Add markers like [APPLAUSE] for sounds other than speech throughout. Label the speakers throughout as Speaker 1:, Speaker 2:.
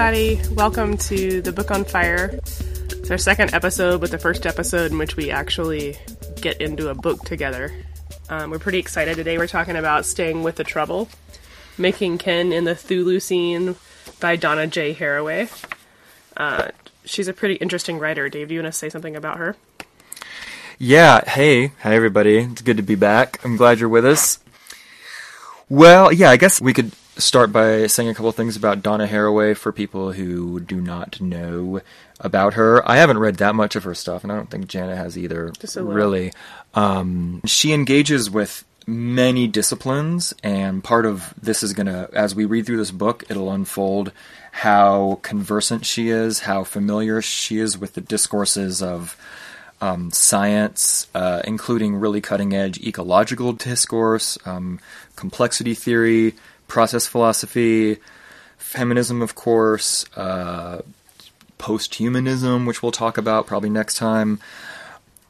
Speaker 1: Everybody. Welcome to The Book on Fire. It's our second episode, but the first episode in which we actually get into a book together. Um, we're pretty excited today. We're talking about Staying with the Trouble, Making Kin in the Chthulucene by Donna J. Haraway. Uh, she's a pretty interesting writer. Dave, do you want to say something about her?
Speaker 2: Yeah, hey, hi everybody. It's good to be back. I'm glad you're with us. Well, yeah, I guess we could start by saying a couple things about Donna Haraway for people who do not know about her. I haven't read that much of her stuff, and I don't think Janet has either. Really, um, she engages with many disciplines, and part of this is gonna, as we read through this book, it'll unfold how conversant she is, how familiar she is with the discourses of um, science, uh, including really cutting edge ecological discourse, um, complexity theory, process philosophy, feminism, of course, uh, post humanism, which we'll talk about probably next time.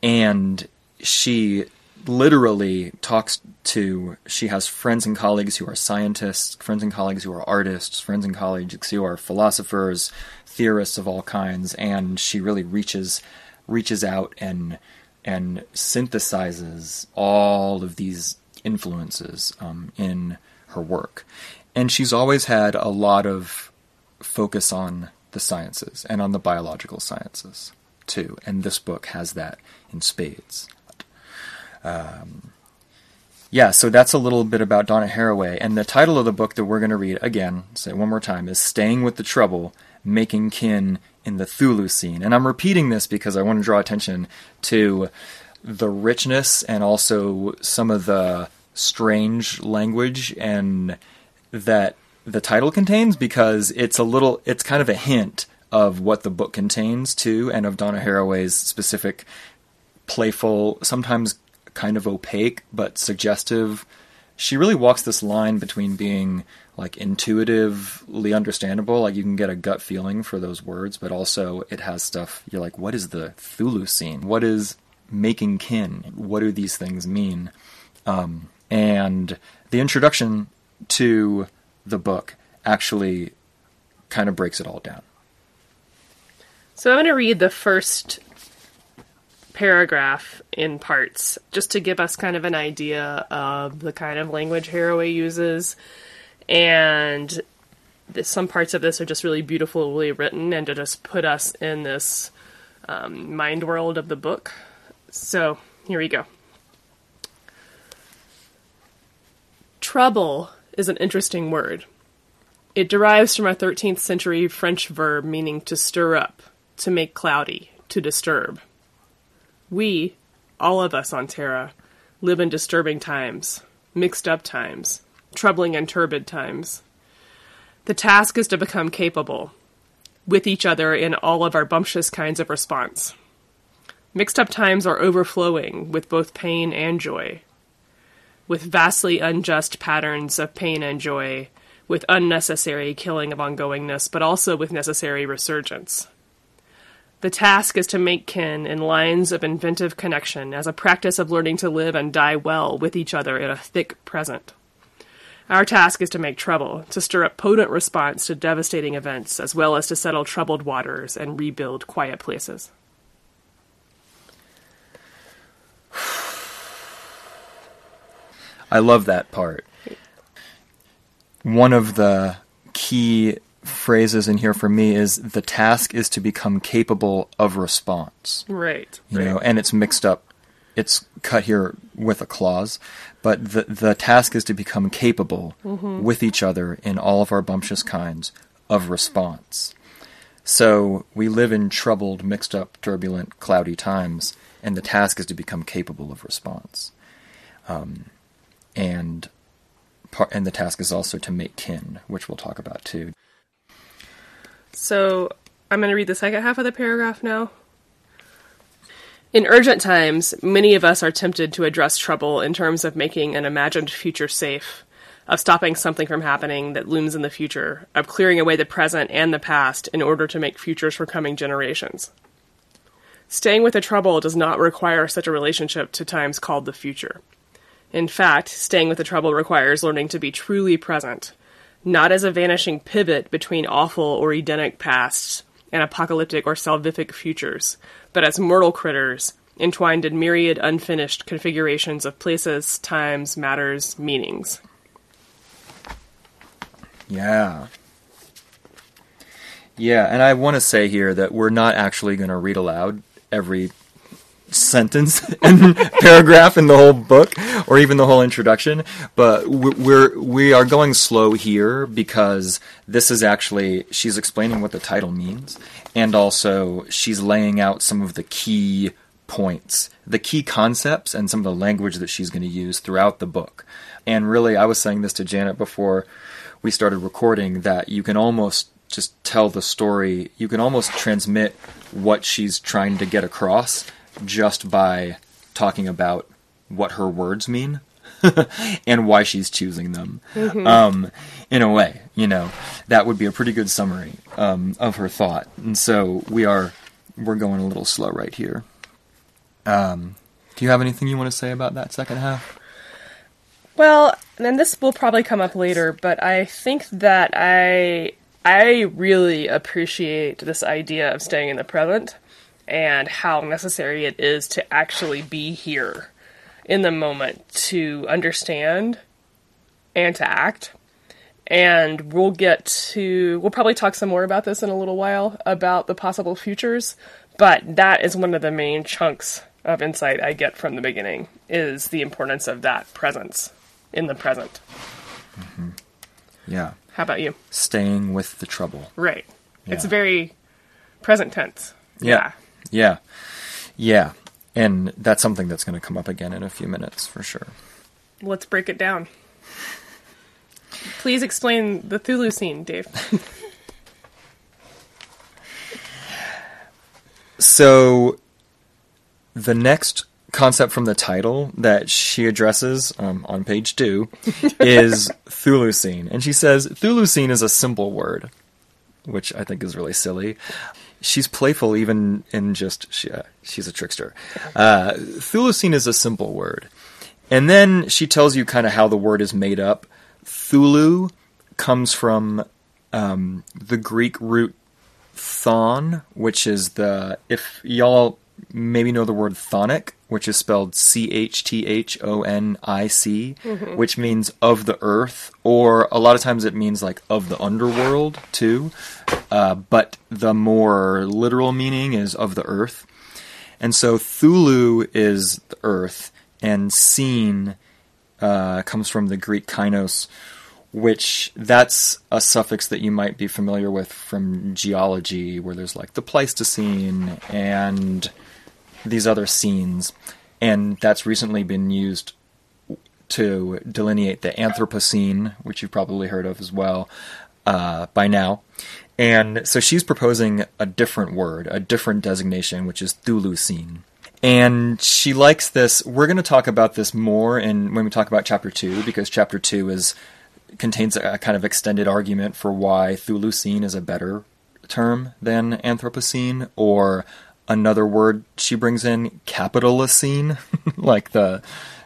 Speaker 2: And she literally talks to, she has friends and colleagues who are scientists, friends and colleagues who are artists, friends and colleagues who are philosophers, theorists of all kinds, and she really reaches reaches out and and synthesizes all of these influences um, in her work. And she's always had a lot of focus on the sciences and on the biological sciences too. And this book has that in spades. Um, yeah, so that's a little bit about Donna Haraway. And the title of the book that we're going to read, again, say one more time, is Staying with the Trouble Making Kin in the Chthulucene. And I'm repeating this because I want to draw attention to the richness and also some of the strange language and that the title contains because it's a little it's kind of a hint of what the book contains too and of Donna Haraway's specific playful sometimes kind of opaque but suggestive. She really walks this line between being like intuitively understandable like you can get a gut feeling for those words but also it has stuff you're like what is the Chthulucene what is making kin? What do these things mean? Um, and the introduction to the book actually kind of breaks it all down.
Speaker 1: So I'm going to read the first paragraph in parts just to give us kind of an idea of the kind of language Haraway uses. And this, some parts of this are just really beautifully written and to just put us in this um, mind world of the book. So here we go. Trouble is an interesting word. It derives from a 13th century French verb meaning to stir up, to make cloudy, to disturb. We, all of us on Terra, live in disturbing times, mixed up times, troubling and turbid times. The task is to become capable, with each other in all of our bumptious kinds of response. Mixed up times are overflowing with both pain and joy with vastly unjust patterns of pain and joy, with unnecessary killing of ongoingness, but also with necessary resurgence. The task is to make kin in lines of inventive connection as a practice of learning to live and die well with each other in a thick present. Our task is to make trouble, to stir up potent response to devastating events, as well as to settle troubled waters and rebuild quiet places.
Speaker 2: I love that part. One of the key phrases in here for me is the task is to become capable of response.
Speaker 1: Right.
Speaker 2: You
Speaker 1: right.
Speaker 2: know, and it's mixed up. It's cut here with a clause, but the the task is to become capable
Speaker 1: Mm-hmm.
Speaker 2: with each other in all of our bumptious kinds of response. So we live in troubled, mixed up, turbulent, cloudy times, and the task is to become capable of response. Um, and par- and the task is also to make kin, which we'll talk about too.
Speaker 1: So I'm going to read the second half of the paragraph now. In urgent times, many of us are tempted to address trouble in terms of making an imagined future safe, of stopping something from happening that looms in the future, of clearing away the present and the past in order to make futures for coming generations. Staying with the trouble does not require such a relationship to times called the future. In fact, staying with the trouble requires learning to be truly present, not as a vanishing pivot between awful or Edenic pasts and apocalyptic or salvific futures, but as mortal critters entwined in myriad unfinished configurations of places, times, matters, meanings.
Speaker 2: Yeah. Yeah, and I want to say here that we're not actually going to read aloud every sentence [LAUGHS] and paragraph in the whole book or even the whole introduction but we're we are going slow here because this is actually she's explaining what the title means and also she's laying out some of the key points the key concepts and some of the language that she's going to use throughout the book. And really I was saying this to Janet before we started recording that you can almost just tell the story you can almost transmit what she's trying to get across just by talking about what her words mean [LAUGHS] and why she's choosing them. Mm-hmm. Um, in a way, you know, that would be a pretty good summary um, of her thought. And so we are we're going a little slow right here. Um, do you have anything you want to say about that second half?
Speaker 1: Well, and this will probably come up later, but I think that I I really appreciate this idea of staying in the present and how necessary it is to actually be here in the moment to understand and to act. And we'll get to, we'll probably talk some more about this in a little while about the possible futures, but that is one of the main chunks of insight I get from the beginning is the importance of that presence in the present.
Speaker 2: Mm-hmm. Yeah.
Speaker 1: How about you?
Speaker 2: Staying with the trouble.
Speaker 1: Right. Yeah. It's very present tense.
Speaker 2: Yeah. yeah. Yeah. Yeah. And that's something that's going to come up again in a few minutes for sure.
Speaker 1: Let's break it down. Please explain the Chthulucene, Dave. [LAUGHS]
Speaker 2: so, the next concept from the title that she addresses um, on page two [LAUGHS] is Chthulucene. And she says Chthulucene is a simple word, which I think is really silly she's playful even in just she, uh, she's a trickster. Uh, is a simple word, and then she tells you kind of how the word is made up. Chthulu comes from um, the Greek root chthon, which is the if y'all maybe know the word chthonic, which is spelled C H T H O N I C, mm-hmm. which means of the earth, or a lot of times it means like of the underworld too. Uh, but the more literal meaning is of the earth. And so Chthulu is the earth, and scene uh, comes from the Greek kainos, which that's a suffix that you might be familiar with from geology, where there's like the Pleistocene and these other scenes, and that's recently been used to delineate the Anthropocene, which you've probably heard of as well uh, by now. And so she's proposing a different word, a different designation, which is Chthulucene. And she likes this. We're going to talk about this more in when we talk about chapter two, because chapter two is contains a kind of extended argument for why Chthulucene is a better term than Anthropocene, or another word she brings in, Capitalocene, [LAUGHS] like the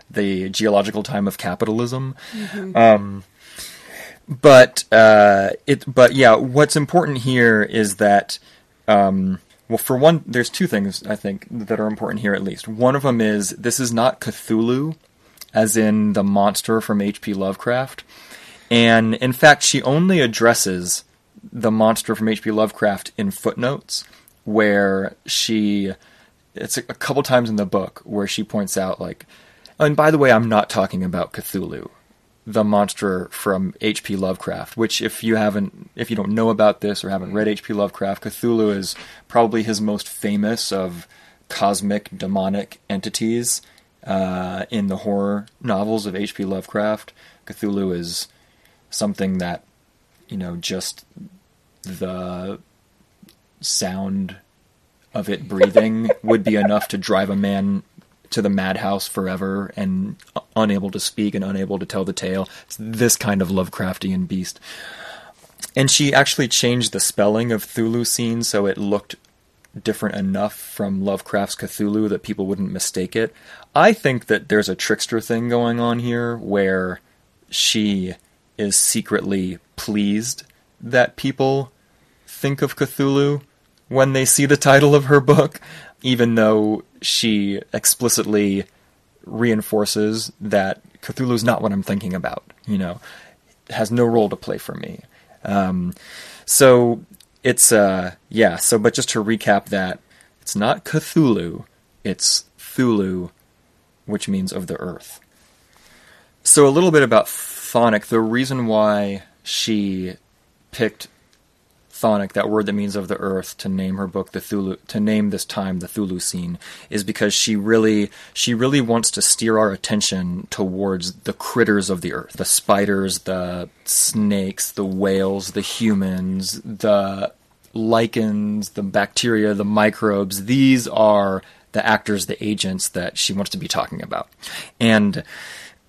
Speaker 2: the geological time of capitalism. Mm-hmm. Um, but uh, it, but yeah, what's important here is that, um, well, for one, there's two things I think that are important here at least. One of them is this is not Cthulhu, as in the monster from H.P. Lovecraft, and in fact, she only addresses the monster from H.P. Lovecraft in footnotes where she it's a, a couple times in the book where she points out like and by the way I'm not talking about Cthulhu the monster from H.P. Lovecraft, which if you haven't if you don't know about this or haven't read H.P. Lovecraft, Cthulhu is probably his most famous of cosmic demonic entities uh, in the horror novels of H.P. Lovecraft. Cthulhu is something that you know just the sound of it breathing would be enough to drive a man to the madhouse forever and unable to speak and unable to tell the tale. It's this kind of Lovecraftian beast. And she actually changed the spelling of Chthulucene so it looked different enough from Lovecraft's Cthulhu that people wouldn't mistake it. I think that there's a trickster thing going on here where she is secretly pleased that people think of Cthulhu when they see the title of her book, even though she explicitly reinforces that Cthulhu is not what I'm thinking about. You know, has no role to play for me. Um, so it's uh yeah. So but just to recap that, it's not Cthulhu, it's Chthulu, which means of the earth. So a little bit about Chthonic. The reason why she picked That word that means of the earth, to name her book the Chthulu, to name this time the Chthulucene, is because she really, she really wants to steer our attention towards the critters of the earth, the spiders, the snakes, the whales, the humans, the lichens, the bacteria, the microbes. These are the actors, the agents that she wants to be talking about, and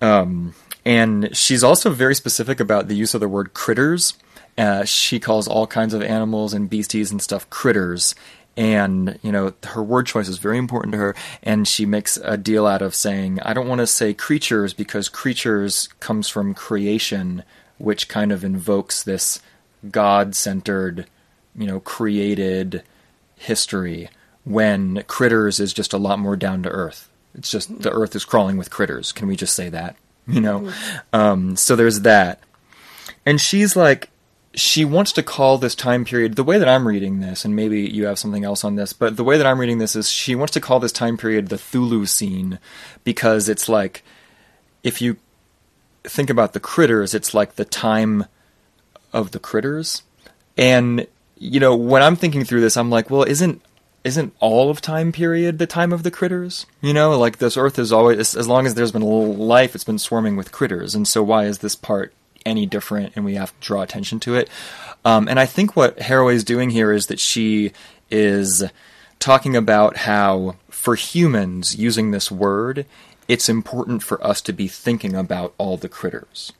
Speaker 2: um, and she's also very specific about the use of the word critters uh, she calls all kinds of animals and beasties and stuff critters. And, you know, her word choice is very important to her. And she makes a deal out of saying, I don't want to say creatures because creatures comes from creation, which kind of invokes this God centered, you know, created history, when critters is just a lot more down to earth. It's just the earth is crawling with critters. Can we just say that? You know? Um, so there's that. And she's like, she wants to call this time period the way that I'm reading this, and maybe you have something else on this, but the way that I'm reading this is she wants to call this time period the Chthulucene because it's like if you think about the critters, it's like the time of the critters. And you know, when I'm thinking through this, I'm like, well, isn't isn't all of time period the time of the critters? You know, like this earth is always as long as there's been life, it's been swarming with critters. And so why is this part any different and we have to draw attention to it. Um, and I think what Haraway is doing here is that she is talking about how, for humans using this word, it's important for us to be thinking about all the critters.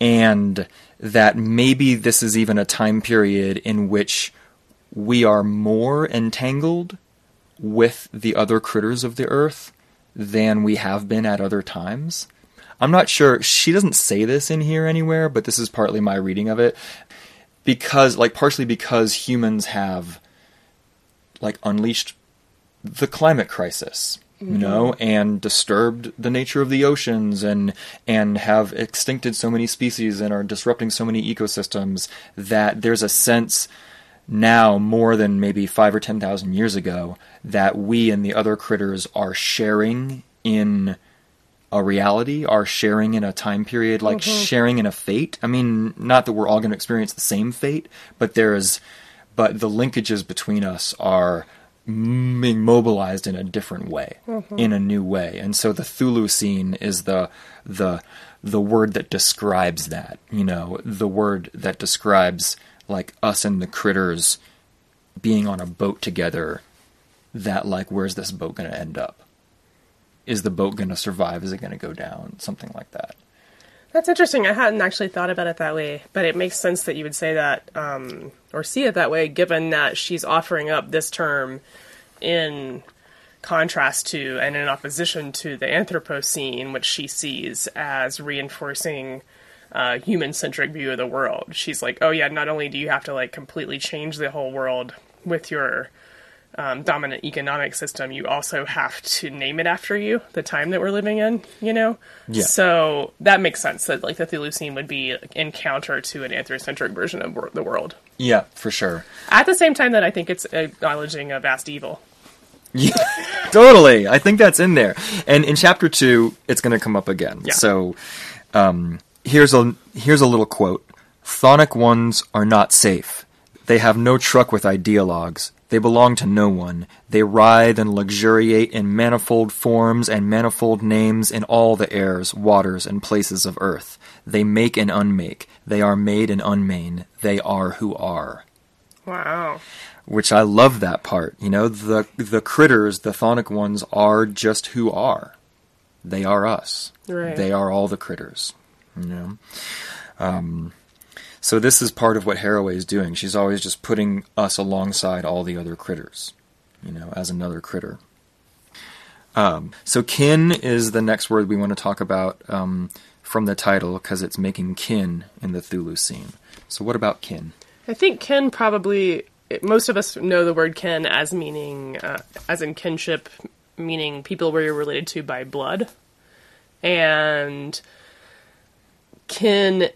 Speaker 2: And that maybe this is even a time period in which we are more entangled with the other critters of the earth than we have been at other times. I'm not sure. She doesn't say this in here anywhere, but this is partly my reading of it. Because, like, partially because humans have, like, unleashed the climate crisis, mm-hmm. you know, and disturbed the nature of the oceans and and have extincted so many species and are disrupting so many ecosystems that there's a sense now more than maybe five or ten thousand years ago that we and the other critters are sharing in a reality, are sharing in a time period, like mm-hmm. sharing in a fate. I mean, not that we're all going to experience the same fate, but there's, but the linkages between us are being mobilized in a different way, mm-hmm. in a new way. And so the Chthulucene is the the the word that describes that. You know, the word that describes like us and the critters being on a boat together. That like, where's this boat going to end up? Is the boat going to survive? Is it going to go down? Something like that.
Speaker 1: That's interesting. I hadn't actually thought about it that way, but it makes sense that you would say that um, or see it that way, given that she's offering up this term in contrast to and in opposition to the Anthropocene, which she sees as reinforcing a human centric view of the world. She's like, oh yeah, not only do you have to like completely change the whole world with your um, dominant economic system, you also have to name it after you, the time that we're living in, you know? Yeah. So that makes sense that like the Chthulucene would be in counter to an anthrocentric version of wor- the world.
Speaker 2: Yeah, for sure.
Speaker 1: At the same time that I think it's acknowledging a vast evil.
Speaker 2: Yeah, [LAUGHS] totally. I think that's in there. And in chapter two, it's going to come up again. Yeah. So um, here's a here's a little quote: "Chthonic ones are not safe. They have no truck with ideologues. They belong to no one. They writhe and luxuriate in manifold forms and manifold names in all the airs, waters, and places of earth. They make and unmake. They are made and unmade. They are who are.
Speaker 1: Wow.
Speaker 2: Which I love that part. You know, the the critters, the chthonic ones, are just who are. They are us.
Speaker 1: Right.
Speaker 2: They are all the critters. You know. Um, so this is part of what Haraway is doing. She's always just putting us alongside all the other critters, you know, as another critter. Um, so kin is the next word we want to talk about um, from the title because it's making kin in the Chthulucene. So what about kin?
Speaker 1: I think kin probably most of us know the word kin as meaning uh, as in kinship, meaning people where you're related to by blood, and kin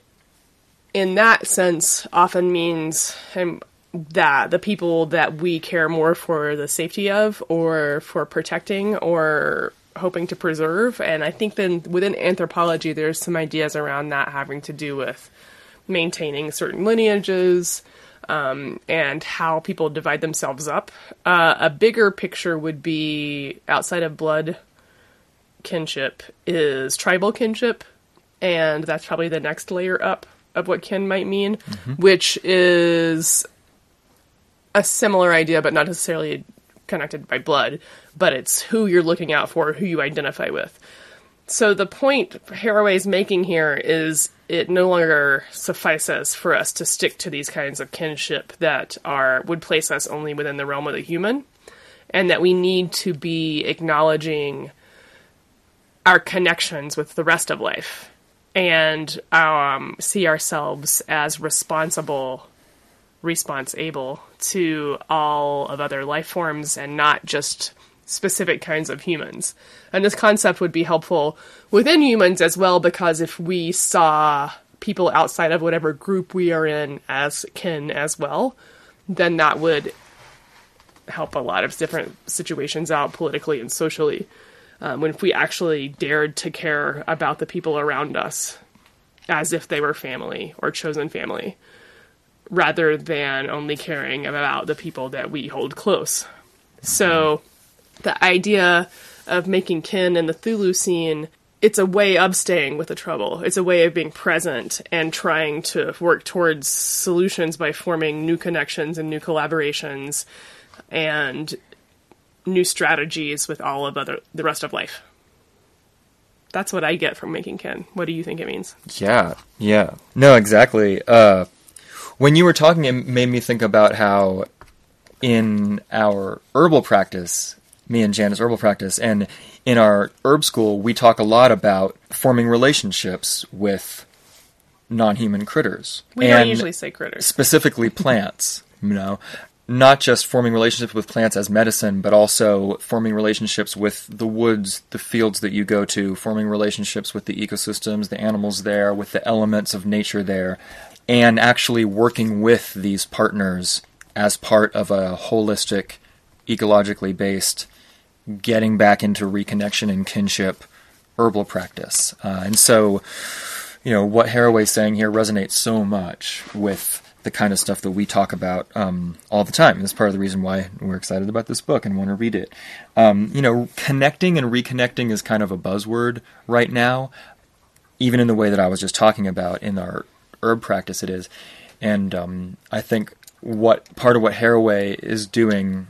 Speaker 1: in that sense often means um, that the people that we care more for the safety of or for protecting or hoping to preserve. And i think then within anthropology there's some ideas around that having to do with maintaining certain lineages um, and how people divide themselves up. Uh, a bigger picture would be outside of blood kinship is tribal kinship and that's probably the next layer up of what kin might mean, mm-hmm. which is a similar idea, but not necessarily connected by blood, but it's who you're looking out for, who you identify with. So the point Haraway is making here is it no longer suffices for us to stick to these kinds of kinship that are would place us only within the realm of the human, and that we need to be acknowledging our connections with the rest of life and um, see ourselves as responsible, response able to all of other life forms and not just specific kinds of humans. And this concept would be helpful within humans as well because if we saw people outside of whatever group we are in as kin as well, then that would help a lot of different situations out politically and socially um, when if we actually dared to care about the people around us as if they were family or chosen family, rather than only caring about the people that we hold close. So, the idea of making kin in the Chthulucene, it's a way of staying with the trouble. It's a way of being present and trying to work towards solutions by forming new connections and new collaborations and new strategies with all of other the rest of life. That's what I get from making kin. What do you think it means?
Speaker 2: Yeah, yeah. No, exactly. Uh, when you were talking, it made me think about how in our herbal practice, me and Janet's herbal practice, and in our herb school, we talk a lot about forming relationships with non-human critters.
Speaker 1: We don't usually say critters.
Speaker 2: Specifically plants, you know not just forming relationships with plants as medicine, but also forming relationships with the woods, the fields that you go to, forming relationships with the ecosystems, the animals there, with the elements of nature there, and actually working with these partners as part of a holistic, ecologically based, getting back into reconnection and kinship herbal practice. Uh, and so, you know, what Haraway's saying here resonates so much with the kind of stuff that we talk about um, all the time. That's part of the reason why we're excited about this book and want to read it. Um, you know, connecting and reconnecting is kind of a buzzword right now, even in the way that I was just talking about in our herb practice. It is, and um, I think what part of what Haraway is doing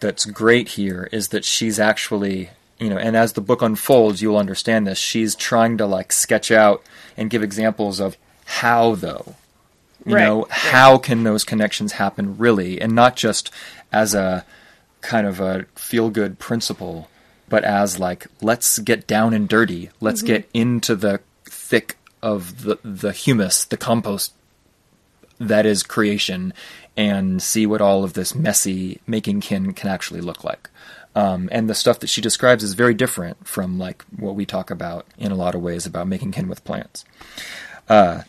Speaker 2: that's great here is that she's actually you know, and as the book unfolds, you'll understand this. She's trying to like sketch out and give examples of how, though, you right. know, how can those connections happen really, and not just as a kind of a feel good principle, but as like let's get down and dirty, let's mm-hmm. get into the thick of the the humus, the compost that is creation, and see what all of this messy making kin can actually look like. Um, and the stuff that she describes is very different from like what we talk about in a lot of ways about making kin with plants. Uh,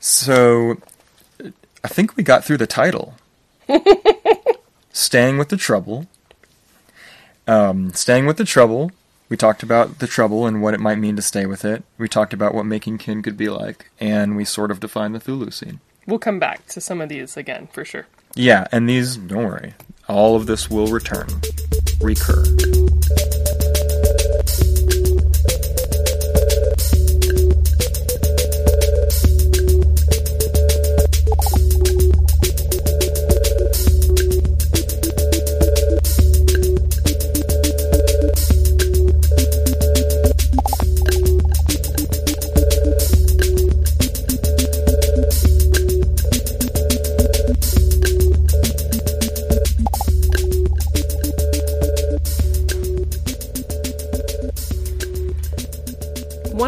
Speaker 2: so I think we got through the title. [LAUGHS] staying with the trouble. Um, staying with the trouble. We talked about the trouble and what it might mean to stay with it. We talked about what making kin could be like, and we sort of defined the Chthulucene.
Speaker 1: We'll come back to some of these again for sure.
Speaker 2: Yeah, and these, don't worry, all of this will return, recur.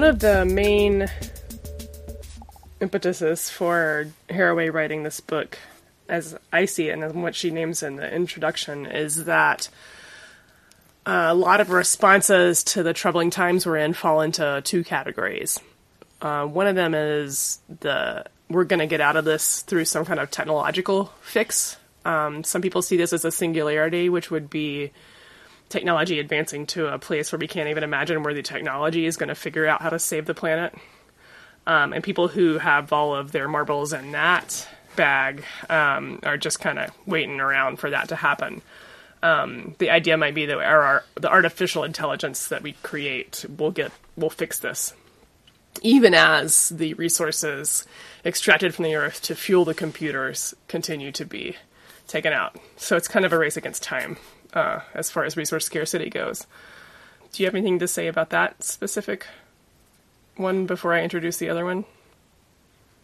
Speaker 1: One of the main impetuses for Haraway writing this book, as I see it, and what she names in the introduction, is that a lot of responses to the troubling times we're in fall into two categories. Uh, one of them is the we're going to get out of this through some kind of technological fix. Um, some people see this as a singularity, which would be technology advancing to a place where we can't even imagine where the technology is going to figure out how to save the planet. Um, and people who have all of their marbles in that bag um, are just kind of waiting around for that to happen. Um, the idea might be that our, our, the artificial intelligence that we create will get will fix this, even as the resources extracted from the earth to fuel the computers continue to be taken out. So it's kind of a race against time uh, as far as resource scarcity goes. Do you have anything to say about that specific one before I introduce the other one?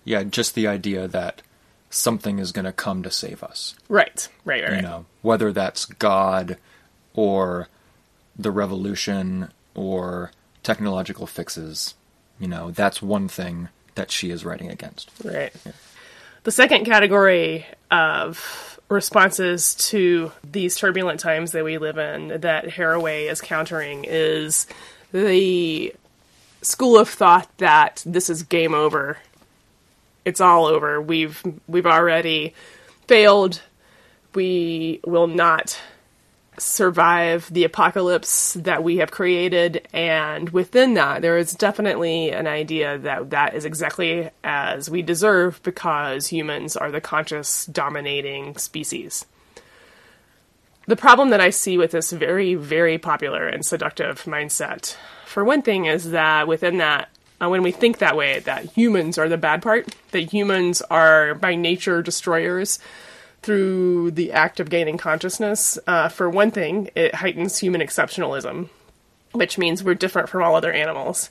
Speaker 2: Yeah, just the idea that something is going to come to save us.
Speaker 1: Right, right, right.
Speaker 2: You know, whether that's God or the revolution or technological fixes, you know, that's one thing that she is writing against.
Speaker 1: Right. Yeah. The second category of responses to these turbulent times that we live in that Haraway is countering is the school of thought that this is game over. It's all over. We've we've already failed. We will not survive the apocalypse that we have created and within that there is definitely an idea that that is exactly as we deserve because humans are the conscious dominating species. The problem that i see with this very very popular and seductive mindset for one thing is that within that uh, when we think that way that humans are the bad part that humans are by nature destroyers through the act of gaining consciousness. Uh, for one thing, it heightens human exceptionalism, which means we're different from all other animals.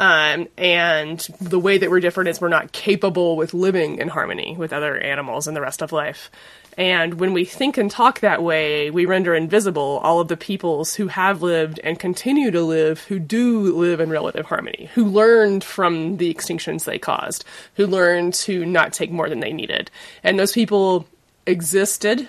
Speaker 1: Um, and the way that we're different is we're not capable with living in harmony with other animals and the rest of life. And when we think and talk that way, we render invisible all of the peoples who have lived and continue to live who do live in relative harmony, who learned from the extinctions they caused, who learned to not take more than they needed. And those people existed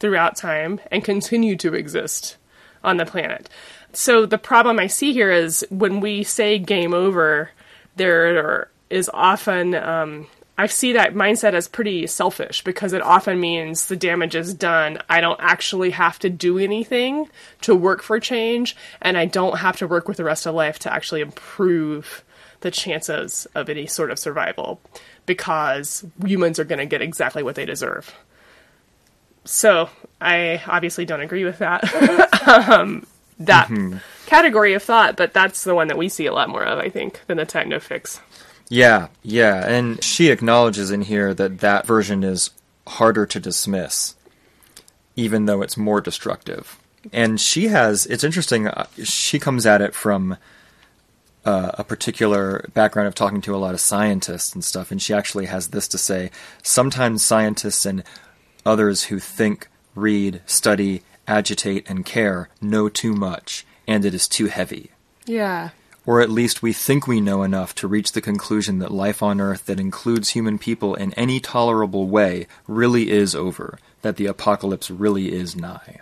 Speaker 1: throughout time and continue to exist on the planet. So the problem I see here is when we say game over, there is often um, I see that mindset as pretty selfish because it often means the damage is done. I don't actually have to do anything to work for change, and I don't have to work with the rest of life to actually improve the chances of any sort of survival because humans are going to get exactly what they deserve. So I obviously don't agree with that. [LAUGHS] um, that mm-hmm. category of thought, but that's the one that we see a lot more of, I think, than the techno fix.
Speaker 2: Yeah, yeah, and she acknowledges in here that that version is harder to dismiss, even though it's more destructive. And she has, it's interesting, uh, she comes at it from uh, a particular background of talking to a lot of scientists and stuff, and she actually has this to say sometimes scientists and Others who think, read, study, agitate, and care know too much, and it is too heavy.
Speaker 1: Yeah.
Speaker 2: Or at least we think we know enough to reach the conclusion that life on Earth that includes human people in any tolerable way really is over, that the apocalypse really is nigh.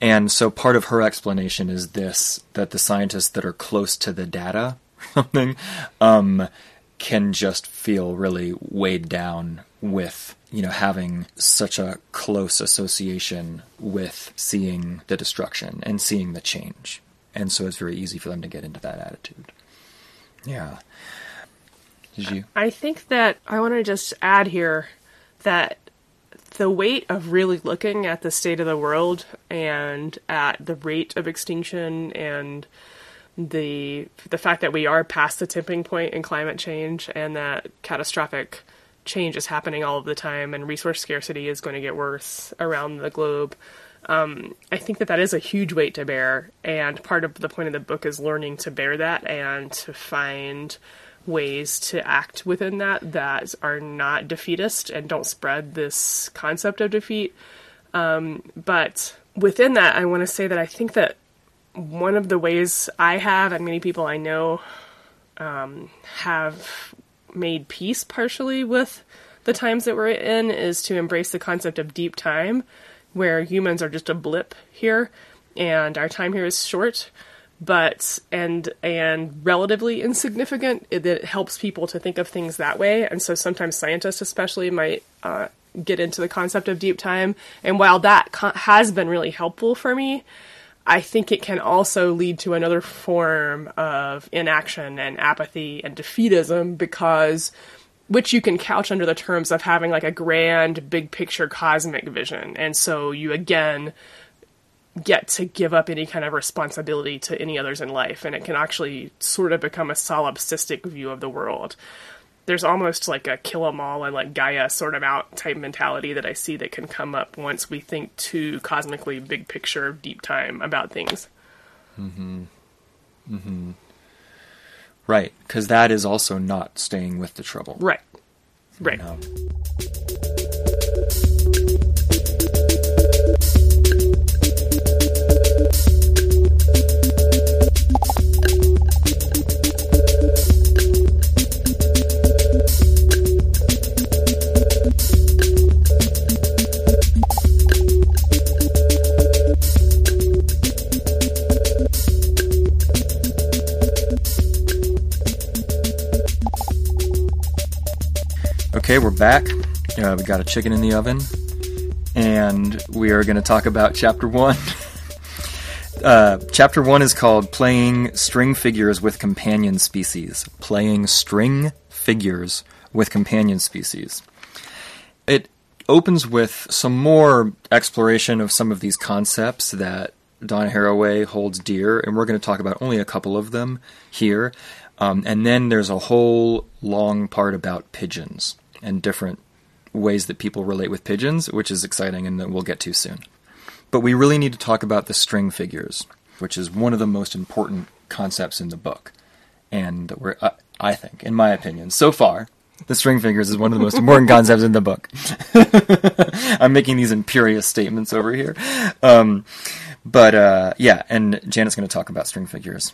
Speaker 2: And so part of her explanation is this that the scientists that are close to the data something [LAUGHS] um, can just feel really weighed down with you know having such a close association with seeing the destruction and seeing the change. And so it's very easy for them to get into that attitude. Yeah. Did you?
Speaker 1: I think that i want to just add here that the weight of really looking at the state of the world and at the rate of extinction and the the fact that we are past the tipping point in climate change and that catastrophic change is happening all of the time and resource scarcity is going to get worse around the globe. Um, I think that that is a huge weight to bear, and part of the point of the book is learning to bear that and to find ways to act within that that are not defeatist and don't spread this concept of defeat. Um, but within that, I want to say that I think that one of the ways I have, and many people I know um, have made peace partially with the times that we're in is to embrace the concept of deep time, where humans are just a blip here, and our time here is short, but and and relatively insignificant. It, it helps people to think of things that way, and so sometimes scientists, especially, might. Uh, get into the concept of deep time and while that co- has been really helpful for me I think it can also lead to another form of inaction and apathy and defeatism because which you can couch under the terms of having like a grand big picture cosmic vision. And so you again get to give up any kind of responsibility to any others in life and it can actually sort of become a solipsistic view of the world there's almost like a kill 'em all and like Gaia sort of out type mentality that I see that can come up once we think too cosmically big picture deep time about things.
Speaker 2: Mm-hmm. Mm-hmm. Right, because that is also not staying with the trouble.
Speaker 1: Right. Right.
Speaker 2: Okay, we're back. Uh, we got a chicken in the oven, and we are going to talk about chapter one. [LAUGHS] uh, chapter one is called "Playing String Figures with Companion Species." Playing string figures with companion species. It opens with some more exploration of some of these concepts that Donna Haraway holds dear, and we're going to talk about only a couple of them here. Um, and then there's a whole long part about pigeons and different ways that people relate with pigeons, which is exciting and that we'll get to soon. But we really need to talk about the string figures, which is one of the most important concepts in the book. And we're, uh, I think, in my opinion, so far, the string figures is one of the most important [LAUGHS] concepts in the book. [LAUGHS] I'm making these imperious statements over here. Um, but uh, yeah, and Janet's going to talk about string figures.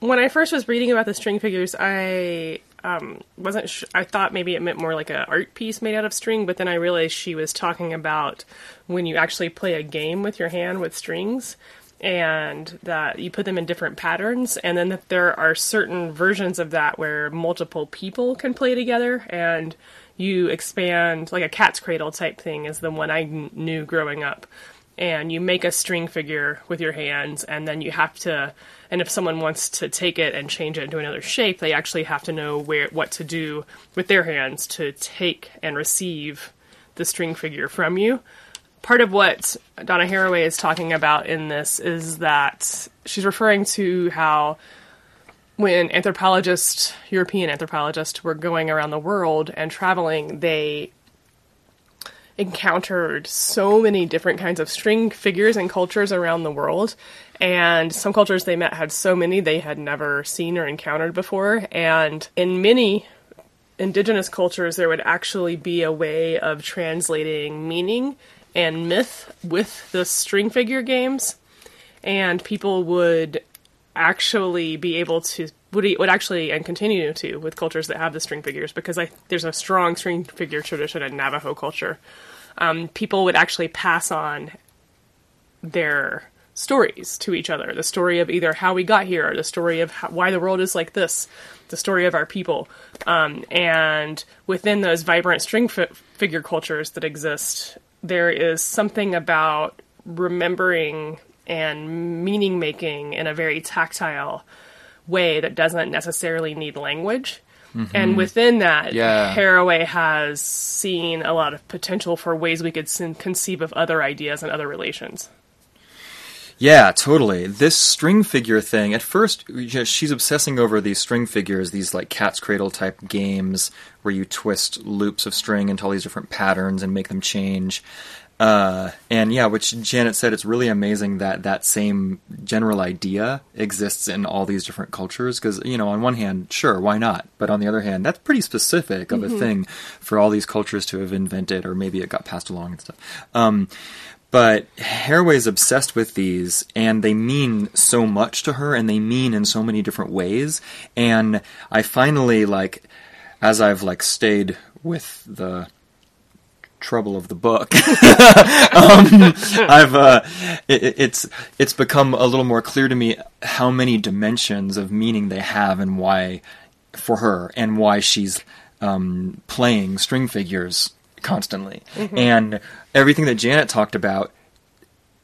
Speaker 1: When I first was reading about the string figures, I um, wasn't. Sh- I thought maybe it meant more like an art piece made out of string, but then I realized she was talking about when you actually play a game with your hand with strings, and that you put them in different patterns, and then that there are certain versions of that where multiple people can play together, and you expand like a cat's cradle type thing is the one I knew growing up and you make a string figure with your hands and then you have to and if someone wants to take it and change it into another shape they actually have to know where what to do with their hands to take and receive the string figure from you. Part of what donna haraway is talking about in this is that she's referring to how when anthropologists european anthropologists were going around the world and traveling they encountered so many different kinds of string figures and cultures around the world. And some cultures they met had so many they had never seen or encountered before. And in many indigenous cultures, there would actually be a way of translating meaning and myth with the string figure games. And people would actually be able to would would actually and continue to with cultures that have the string figures because I, there's a strong string figure tradition in Navajo culture. Um, people would actually pass on their stories to each other the story of either how we got here, the story of how, why the world is like this, the story of our people. Um, and within those vibrant string fi- figure cultures that exist, there is something about remembering and meaning making in a very tactile way that doesn't necessarily need language. Mm-hmm. And within that,
Speaker 2: yeah.
Speaker 1: Haraway has seen a lot of potential for ways we could conceive of other ideas and other relations.
Speaker 2: Yeah, totally. This string figure thing, at first, she's obsessing over these string figures, these like cat's cradle type games where you twist loops of string into all these different patterns and make them change. Uh, and yeah, which Janet said, it's really amazing that that same general idea exists in all these different cultures. Because you know, on one hand, sure, why not? But on the other hand, that's pretty specific of mm-hmm. a thing for all these cultures to have invented, or maybe it got passed along and stuff. Um, But Haraway's obsessed with these, and they mean so much to her, and they mean in so many different ways. And I finally like, as I've like stayed with the trouble of the book, [LAUGHS] um, I've uh, it, it's it's become a little more clear to me how many dimensions of meaning they have, and why for her, and why she's um, playing string figures constantly, and everything that Janet talked about,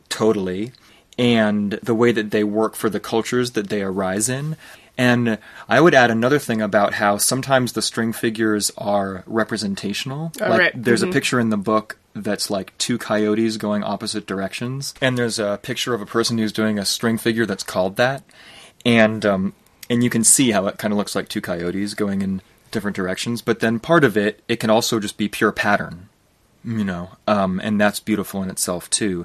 Speaker 2: totally, and the way that they work for the cultures that they arise in. And I would add another thing about how sometimes the string figures are representational.
Speaker 1: Oh,
Speaker 2: like
Speaker 1: right.
Speaker 2: there's
Speaker 1: Mhm.
Speaker 2: a picture in the book that's like two coyotes going opposite directions, and there's a picture of a person who's doing a string figure that's called that, and um, and you can see how it kind of looks like two coyotes going in different directions. But then part of it, it can also just be pure pattern you know, um, and that's beautiful in itself too.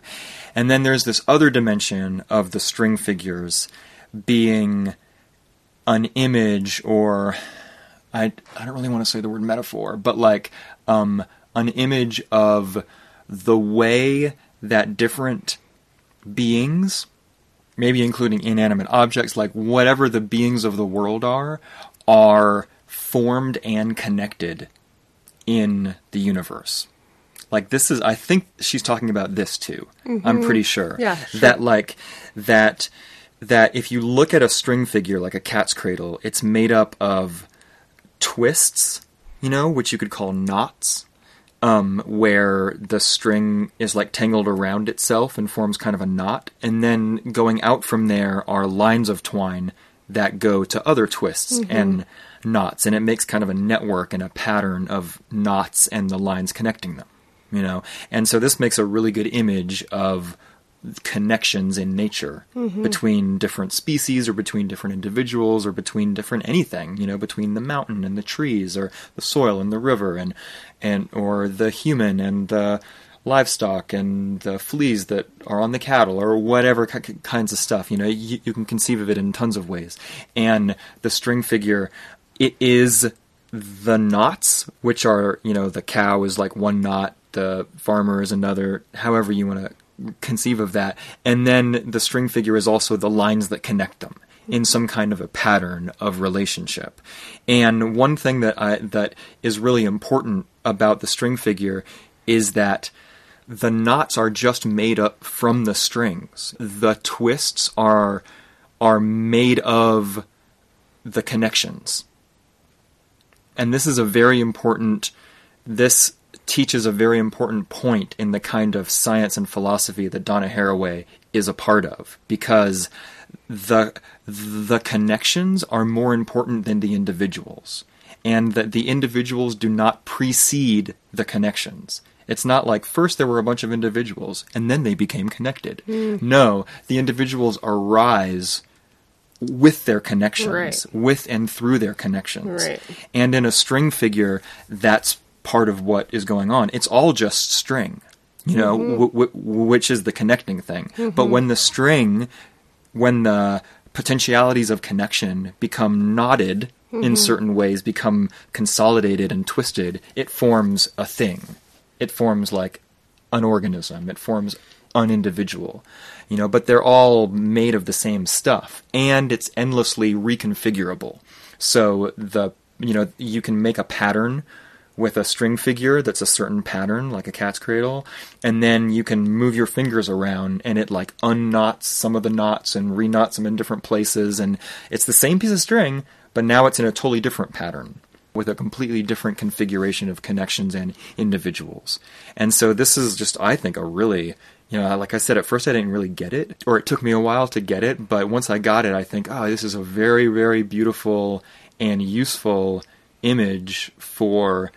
Speaker 2: And then there's this other dimension of the string figures being an image, or I I don't really want to say the word metaphor, but like um, an image of the way that different beings, maybe including inanimate objects, like whatever the beings of the world are, are formed and connected in the universe. Like this is I think she's talking about this too. I'm pretty sure.
Speaker 1: Yeah, sure.
Speaker 2: That like that that if you look at a string figure like a cat's cradle, it's made up of twists, you know, which you could call knots. Um, where the string is like tangled around itself and forms kind of a knot, and then going out from there are lines of twine that go to other twists and knots, and it makes kind of a network and a pattern of knots and the lines connecting them, you know. And so this makes a really good image of connections in nature mm-hmm. between different species or between different individuals or between different anything you know between the mountain and the trees or the soil and the river and and or the human and the livestock and the fleas that are on the cattle or whatever ki- kinds of stuff you know you, you can conceive of it in tons of ways. And the string figure it is the knots which are you know the cow is like one knot the farmer is another however you want to conceive of that. And then the string figure is also the lines that connect them in mm-hmm. some kind of a pattern of relationship. And one thing that I, that is really important about the string figure is that the knots are just made up from the strings. The twists are are made of the connections. And this is a very important this teaches a very important point in the kind of science and philosophy that Donna Haraway is a part of because the the connections are more important than the individuals and that the individuals do not precede the connections it's not like first there were a bunch of individuals and then they became connected hmm. no the individuals arise with their connections
Speaker 1: Right.
Speaker 2: with and through their connections
Speaker 1: Right.
Speaker 2: and in a string figure that's part of what is going on. It's all just string you know mm-hmm. w- w- which is the connecting thing. But mm-hmm. when the string when the potentialities of connection become knotted in mm-hmm. certain ways become consolidated and twisted it forms a thing. It forms like an organism. It forms an individual you know but they're all made of the same stuff and it's endlessly reconfigurable. So the you know you can make a pattern with a string figure that's a certain pattern like a cat's cradle and then you can move your fingers around and it like unknots some of the knots and reknots them in different places and it's the same piece of string but now it's in a totally different pattern with a completely different configuration of connections and individuals. And so this is just, I think, a really, you know, like I said, at first I didn't really get it, or it took me a while to get it, but once I got it, I think, oh, this is a very, very beautiful and useful image for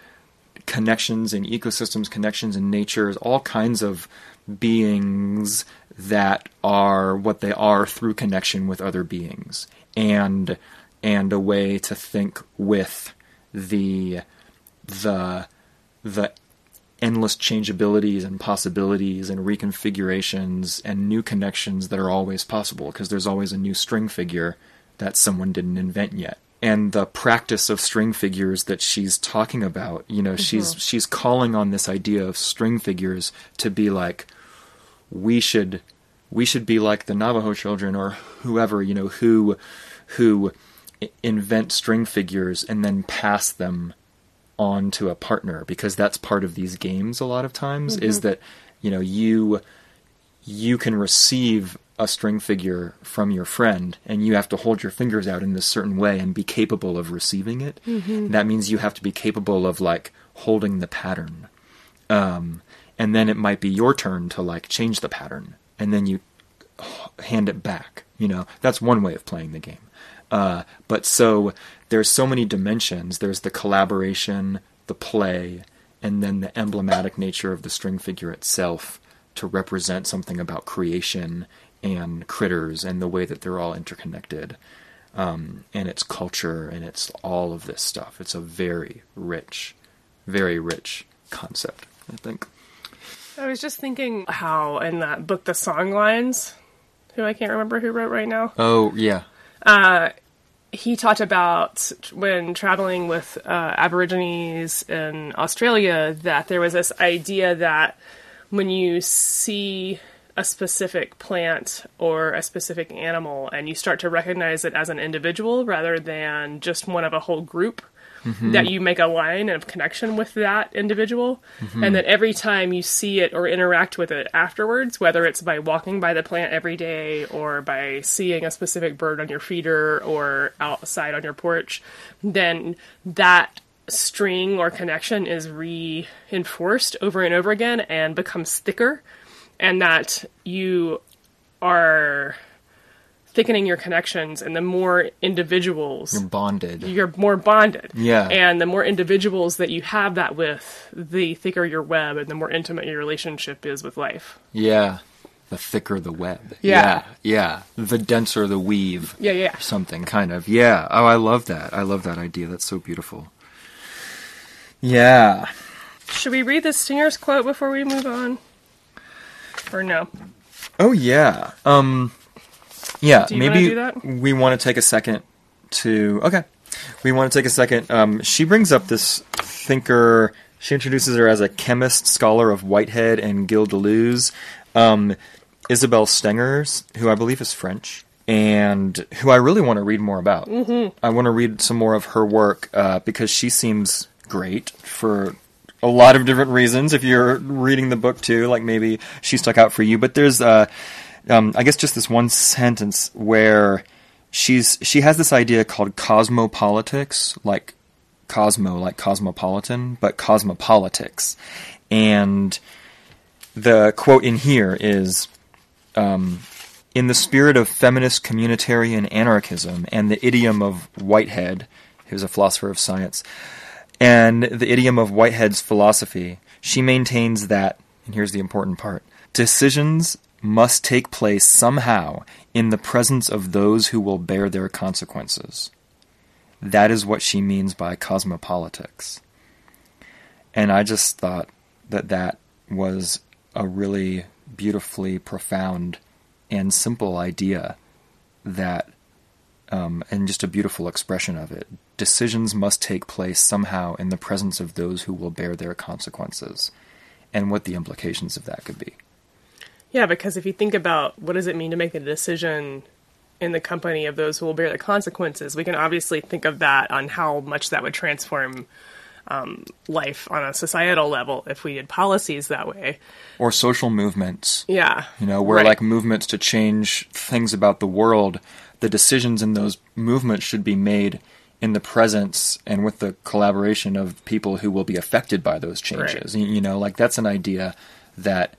Speaker 2: connections in ecosystems, connections in nature, all kinds of beings that are what they are through connection with other beings. And and a way to think with the the the endless changeabilities and possibilities and reconfigurations and new connections that are always possible because there's always a new string figure that someone didn't invent yet and the practice of string figures that she's talking about you know she's she's calling on this idea of string figures to be like we should we should be like the Navajo children or whoever you know who who invent string figures and then pass them on to a partner because that's part of these games a lot of times mm-hmm. is that you know you you can receive a string figure from your friend and you have to hold your fingers out in this certain way and be capable of receiving it mm-hmm. that means you have to be capable of like holding the pattern um, and then it might be your turn to like change the pattern and then you hand it back you know that's one way of playing the game uh, but so there's so many dimensions. There's the collaboration, the play, and then the emblematic nature of the string figure itself to represent something about creation and critters and the way that they're all interconnected. Um, and its culture and it's all of this stuff. It's a very rich, very rich concept, I think.
Speaker 1: I was just thinking how in that book, The Songlines, who I can't remember who wrote right now.
Speaker 2: Oh, yeah.
Speaker 1: Uh, he talked about when traveling with uh, Aborigines in Australia that there was this idea that when you see a specific plant or a specific animal and you start to recognize it as an individual rather than just one of a whole group, mm-hmm. that you make a line of connection with that individual, mm-hmm. and that every time you see it or interact with it afterwards, whether it's by walking by the plant every day or by seeing a specific bird on your feeder or outside on your porch, then that string or connection is reinforced over and over again and becomes thicker, and that you are thickening your connections and the more individuals
Speaker 2: you're bonded.
Speaker 1: You're more bonded.
Speaker 2: Yeah.
Speaker 1: And the more individuals that you have that with the thicker your web and the more intimate your relationship is with life.
Speaker 2: Yeah. The thicker the web.
Speaker 1: Yeah.
Speaker 2: Yeah, yeah. the denser the weave.
Speaker 1: Yeah yeah
Speaker 2: something kind of. Yeah. Oh i love that. I love that idea. That's so beautiful. Yeah.
Speaker 1: Should we read the Stengers' quote before we move on or no
Speaker 2: oh yeah um yeah, maybe we want to take a second to. Okay, we want to take a second. Um, she brings up this thinker. She introduces her as a chemist, scholar of Whitehead and Gilles Deleuze, um, Isabelle Stengers, who I believe is French, and who I really want to read more about.
Speaker 1: Mm-hmm.
Speaker 2: I want to read some more of her work uh, because she seems great for a lot of different reasons. If you're reading the book too, like maybe she stuck out for you, but there's. Uh, um, I guess just this one sentence where she's she has this idea called cosmopolitics, like cosmo, like cosmopolitan, but cosmopolitics, and the quote in here is. Um, in the spirit of feminist communitarian anarchism and the idiom of Whitehead, who's a philosopher of science, and the idiom of Whitehead's philosophy, she maintains that, and here's the important part decisions must take place somehow in the presence of those who will bear their consequences. That is what she means by cosmopolitics. And I just thought that that was a really beautifully profound and simple idea that, um, and just a beautiful expression of it. Decisions must take place somehow in the presence of those who will bear their consequences, and what the implications of that could be.
Speaker 1: Yeah, because if you think about what does it mean to make the decision in the company of those who will bear the consequences, we can obviously think of that on how much that would transform um, life on a societal level if we did policies that way.
Speaker 2: Or social movements.
Speaker 1: Yeah.
Speaker 2: You know, where right. like movements to change things about the world, the decisions in those movements should be made in the presence and with the collaboration of people who will be affected by those changes. Right. You know, like that's an idea that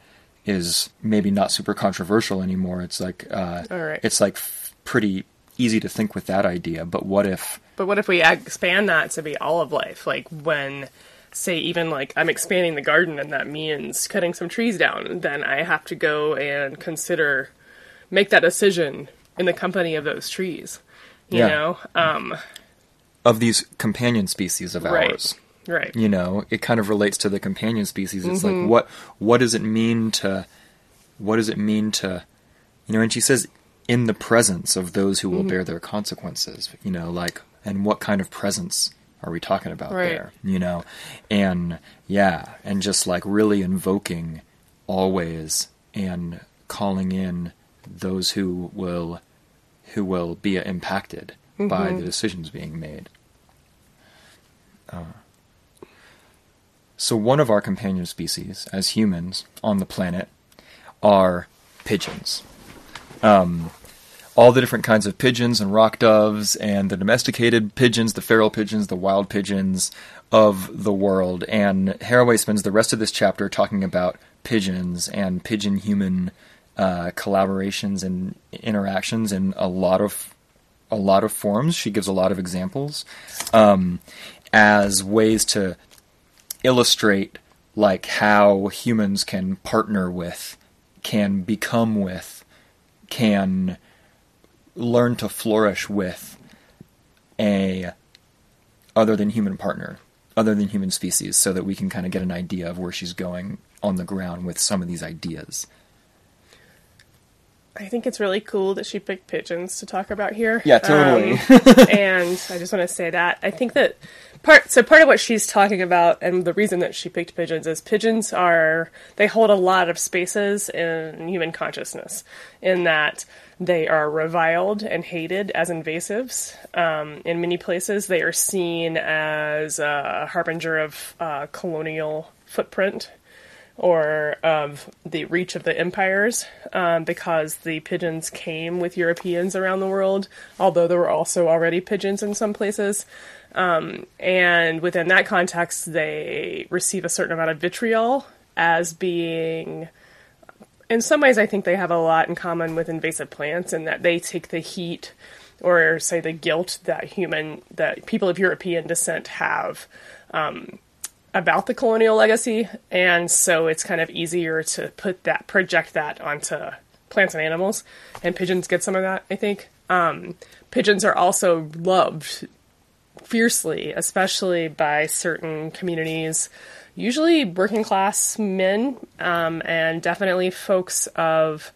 Speaker 2: is maybe not super controversial anymore. It's like uh, it's like f- pretty easy to think with that idea. But what if?
Speaker 1: But what if we expand that to be all of life? Like when, say, even like I'm expanding the garden, and that means cutting some trees down. Then I have to go and consider, make that decision in the company of those trees. You yeah. know, um,
Speaker 2: of these companion species of
Speaker 1: right.
Speaker 2: ours.
Speaker 1: Right.
Speaker 2: You know, it kind of relates to the companion species. It's mm-hmm. like what what does it mean to what does it mean to you know, and she says in the presence of those who will mm-hmm. bear their consequences, you know, like and what kind of presence are we talking about
Speaker 1: right.
Speaker 2: there? You know? And yeah, and just like really invoking always and calling in those who will who will be impacted by the decisions being made. Uh, so one of our companion species as humans on the planet are pigeons. Um, all the different kinds of pigeons and rock doves and the domesticated pigeons, the feral pigeons, the wild pigeons of the world. And Haraway spends the rest of this chapter talking about pigeons and pigeon human uh, collaborations and interactions in a lot of a lot of forms. She gives a lot of examples um, as ways to illustrate like how humans can partner with, can become with, can learn to flourish with a other than human partner, other than human species, so that we can kind of get an idea of where she's going on the ground with some of these ideas.
Speaker 1: I think it's really cool that she picked pigeons to talk about here.
Speaker 2: Yeah, totally.
Speaker 1: Um, and I just want to say that I think that part so part of what she's talking about and the reason that she picked pigeons is pigeons are they hold a lot of spaces in human consciousness in that they are reviled and hated as invasives. Um, in many places, they are seen as a harbinger of uh, colonial footprint or of the reach of the empires um, because the pigeons came with Europeans around the world, although there were also already pigeons in some places. Um, and within that context, they receive a certain amount of vitriol as being. In some ways, I think they have a lot in common with invasive plants in that they take the heat or, say, the guilt that human, that people of European descent have um, about the colonial legacy, and so it's kind of easier to put that project that onto plants and animals, and pigeons get some of that. I think um, pigeons are also loved fiercely, especially by certain communities, usually working class men, um, and definitely folks of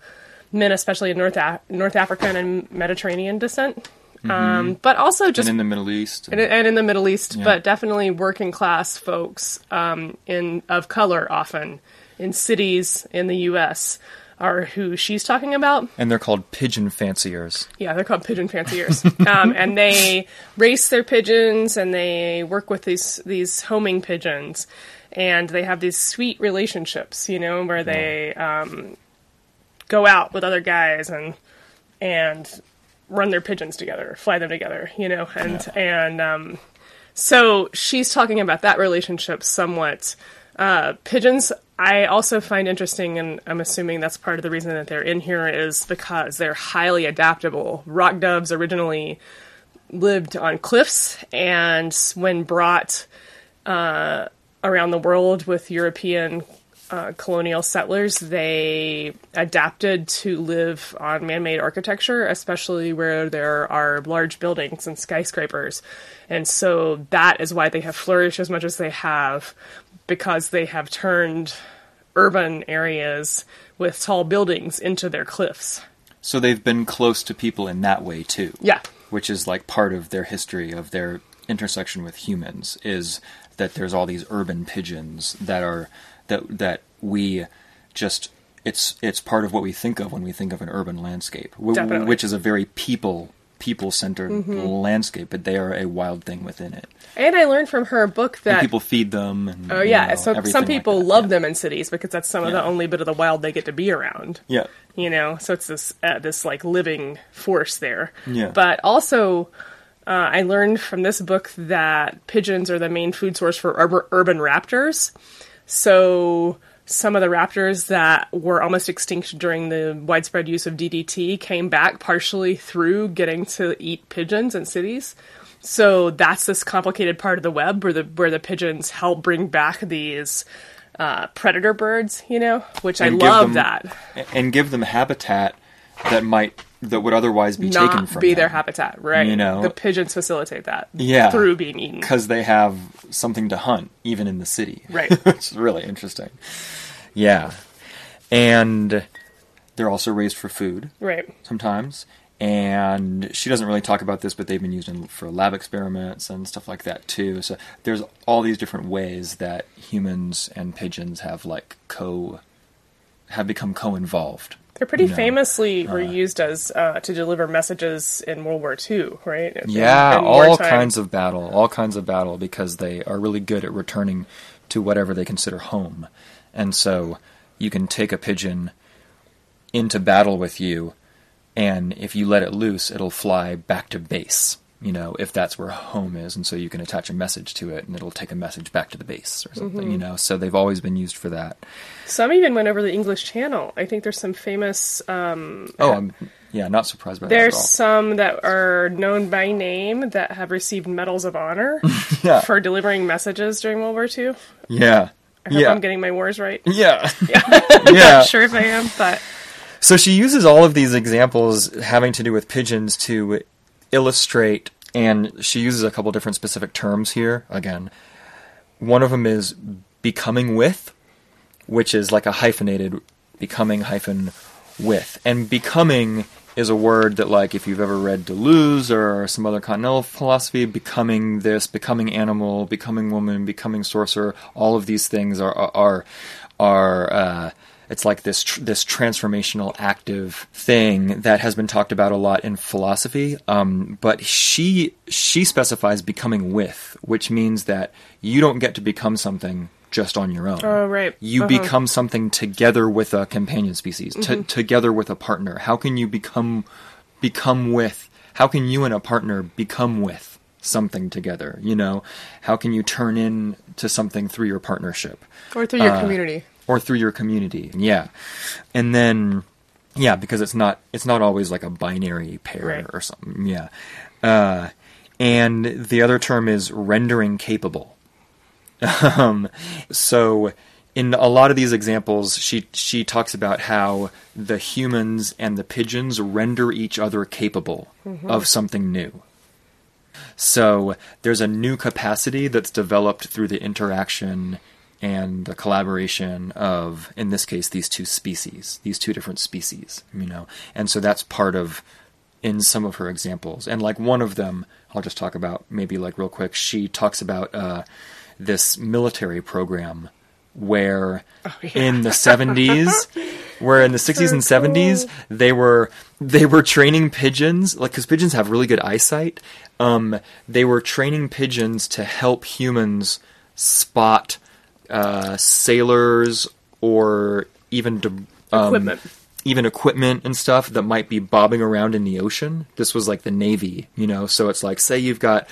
Speaker 1: men, especially in North Af- North African and Mediterranean descent. Um, but also just
Speaker 2: and in the Middle East.
Speaker 1: and, and in the Middle East,
Speaker 2: Yeah.
Speaker 1: but definitely working class folks um, in of color often in cities in the U.S. are who she's talking about.
Speaker 2: and they're called pigeon fanciers.
Speaker 1: Yeah, they're called pigeon fanciers, [LAUGHS] um, and they race their pigeons and they work with these these homing pigeons, and they have these sweet relationships, you know, where they um, go out with other guys and and run their pigeons together, fly them together, you know, and and um, so she's talking about that relationship somewhat. Uh, pigeons, I also find interesting, and I'm assuming that's part of the reason that they're in here is because they're highly adaptable. Rock doves originally lived on cliffs, and when brought uh, around the world with European uh, colonial settlers, they adapted to live on man made architecture, especially where there are large buildings and skyscrapers. And so that is why they have flourished as much as they have, because they have turned urban areas with tall buildings into their cliffs.
Speaker 2: So they've been close to people in that way too.
Speaker 1: Yeah.
Speaker 2: Which is like part of their history of their intersection with humans is that there's all these urban pigeons that are that that we just it's it's part of what we think of when we think of an urban landscape,
Speaker 1: Definitely.
Speaker 2: which is a very people people centered landscape, but they are a wild thing within it.
Speaker 1: And I learned from her book
Speaker 2: And
Speaker 1: that
Speaker 2: people feed them. And,
Speaker 1: Oh
Speaker 2: you
Speaker 1: yeah,
Speaker 2: know,
Speaker 1: so some people
Speaker 2: that.
Speaker 1: love
Speaker 2: Yeah.
Speaker 1: them in cities because that's some of the only bit of the wild they get to be around.
Speaker 2: Yeah.
Speaker 1: You know, so it's this uh, this like living force there.
Speaker 2: Yeah.
Speaker 1: But also, uh, I learned from this book that pigeons are the main food source for ur- urban raptors. So some of the raptors that were almost extinct during the widespread use of DDT came back partially through getting to eat pigeons in cities. So that's this complicated part of the web where the where the pigeons help bring back these uh, predator birds, you know, which I
Speaker 2: And give
Speaker 1: love
Speaker 2: them-
Speaker 1: that.
Speaker 2: and give them habitat that might that would otherwise be taken from
Speaker 1: be
Speaker 2: them.
Speaker 1: their habitat, right?
Speaker 2: You know?
Speaker 1: the pigeons facilitate that,
Speaker 2: Yeah.
Speaker 1: through being eaten.
Speaker 2: because they have something to hunt even in the city.
Speaker 1: Right. [LAUGHS]
Speaker 2: Which is really interesting. Yeah. And they're also raised for food
Speaker 1: Right.
Speaker 2: sometimes. And she doesn't really talk about this, but they've been used in, for lab experiments and stuff like that too. So there's all these different ways that humans and pigeons have like co have become co-involved.
Speaker 1: They're pretty
Speaker 2: know,
Speaker 1: famously were used as uh, to deliver messages in World War II, right? In-
Speaker 2: Yeah,
Speaker 1: in
Speaker 2: all kinds of battle, all kinds of battle, because they are really good at returning to whatever they consider home. And so you can take a pigeon into battle with you, and if you let it loose, it'll fly back to base, you know, if that's where home is. And so you can attach a message to it, and it'll take a message back to the base or something,
Speaker 1: Mm-hmm.
Speaker 2: you know. So they've always been used for that.
Speaker 1: Some even went over the English Channel. I think there's some famous. Um,
Speaker 2: Oh, I'm, yeah, not surprised by
Speaker 1: there's
Speaker 2: that at
Speaker 1: some that are known by name that have received medals of honor [LAUGHS]
Speaker 2: Yeah.
Speaker 1: for delivering messages during World War II.
Speaker 2: Yeah.
Speaker 1: I hope
Speaker 2: Yeah.
Speaker 1: I'm getting my wars right. [LAUGHS]
Speaker 2: yeah.
Speaker 1: Yeah, [LAUGHS]
Speaker 2: yeah.
Speaker 1: not sure if I am, but
Speaker 2: So she uses all of these examples having to do with pigeons to illustrate, and she uses a couple different specific terms here. Again, one of them is becoming with, which is like a hyphenated becoming hyphen with. And becoming is a word that, like, if you've ever read Deleuze or some other continental philosophy, becoming this, becoming animal, becoming woman, becoming sorcerer, all of these things are are are. Uh, it's like this tr- this transformational active thing that has been talked about a lot in philosophy. Um, but she she specifies becoming with, which means that you don't get to become something just on your own.
Speaker 1: Oh, right.
Speaker 2: You
Speaker 1: Uh-huh.
Speaker 2: become something together with a companion species, t- together with a partner. How can you become become with? How can you and a partner become with something together? You know, how can you turn in to something through your partnership?
Speaker 1: or through your
Speaker 2: Uh,
Speaker 1: community.
Speaker 2: Or through your community. Yeah. And then yeah, because it's not it's not always like a binary pair
Speaker 1: Right.
Speaker 2: or something. Yeah. Uh, and the other term is rendering capable. [LAUGHS] um, so in a lot of these examples, she she talks about how the humans and the pigeons render each other capable of something new. So there's a new capacity that's developed through the interaction and the collaboration of, in this case, these two species, these two different species, you know. And so that's part of, in some of her examples. And like one of them, I'll just talk about maybe like real quick. She talks about uh, this military program where in the 70s [LAUGHS] where in the 60s and 70s they were they were training pigeons like cuz pigeons have really good eyesight um they were training pigeons to help humans spot uh sailors or even de- um,
Speaker 1: Equipment.
Speaker 2: even equipment and stuff that might be bobbing around in the ocean. This was like the Navy, you know. So it's like, say you've got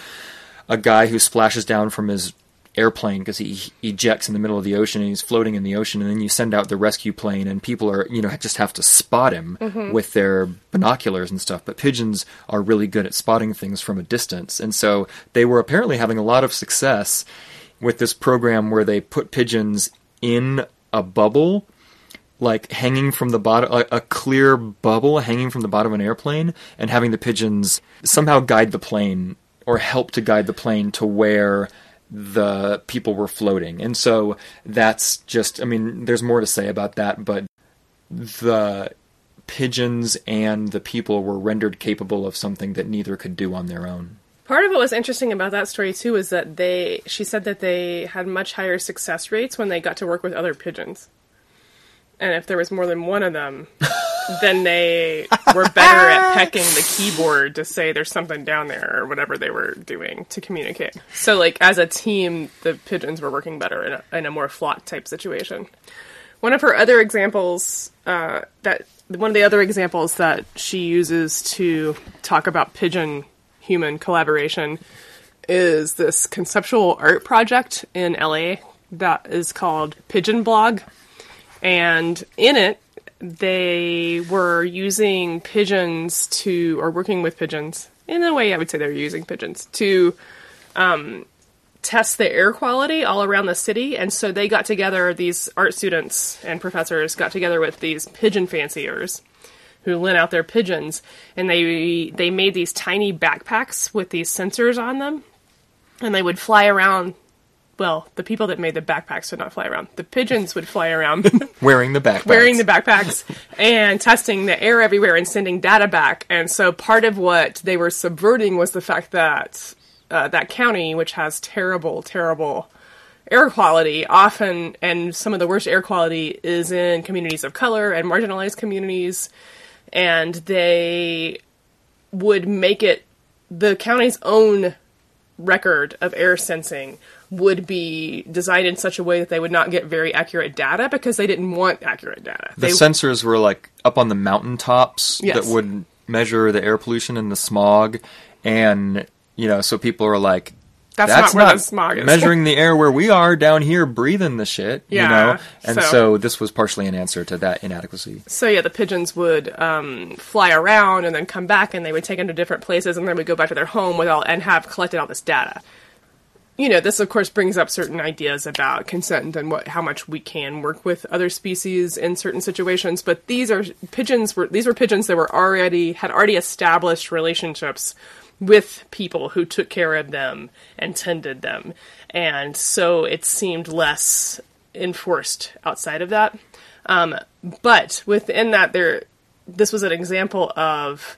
Speaker 2: a guy who splashes down from his airplane because he ejects in the middle of the ocean and he's floating in the ocean, and then you send out the rescue plane, and people are, you know, just have to spot him with their binoculars and stuff. But pigeons are really good at spotting things from a distance, and so they were apparently having a lot of success with this program where they put pigeons in a bubble like hanging from the bottom, a, a clear bubble hanging from the bottom of an airplane, and having the pigeons somehow guide the plane or help to guide the plane to where the people were floating. And so that's just, I mean, there's more to say about that, but the pigeons and the people were rendered capable of something that neither could do on their own.
Speaker 1: Part of what was interesting about that story too is that they she said that they had much higher success rates when they got to work with other pigeons. And if there was more than one of them, [LAUGHS] then they were better at pecking the keyboard to say there's something down there or whatever they were doing to communicate. So like as a team, the pigeons were working better in a, in a more flock type situation. One of her other examples uh, that one of the other examples that she uses to talk about pigeon human collaboration is this conceptual art project in LA that is called Pigeon Blog. And in it, they were using pigeons to, or working with pigeons, in a way I would say they were using pigeons, to um, test the air quality all around the city. And so they got together, these art students and professors got together with these pigeon fanciers who lent out their pigeons. And they they made these tiny backpacks with these sensors on them. And they would fly around. Well the people that made the backpacks would not fly around. The pigeons would fly around. [LAUGHS]
Speaker 2: Wearing the backpacks.
Speaker 1: wearing the backpacks and testing the air everywhere and sending data back. And so part of what they were subverting was the fact that uh, that county which has terrible terrible air quality often, and some of the worst air quality is in communities of color and marginalized communities, and they would make it the county's own record of air sensing would be designed in such a way that they would not get very accurate data because they didn't want accurate data.
Speaker 2: The
Speaker 1: They-
Speaker 2: sensors were like up on the mountaintops
Speaker 1: Yes.
Speaker 2: that would measure the air pollution and the smog, and you know, so people are like,
Speaker 1: That's
Speaker 2: "That's
Speaker 1: not where
Speaker 2: not
Speaker 1: the smog is."
Speaker 2: measuring the air where we are down here, breathing the shit."
Speaker 1: Yeah,
Speaker 2: you know, and
Speaker 1: so-
Speaker 2: so. this was partially an answer to that inadequacy.
Speaker 1: So yeah, the pigeons would um, fly around and then come back, and they would take them to different places, and then would go back to their home with all and have collected all this data. You know, this of course brings up certain ideas about consent and what how much we can work with other species in certain situations. But these are pigeons were these were pigeons that were already had already established relationships with people who took care of them and tended them, and so it seemed less enforced outside of that. Um, but within that, there, this was an example of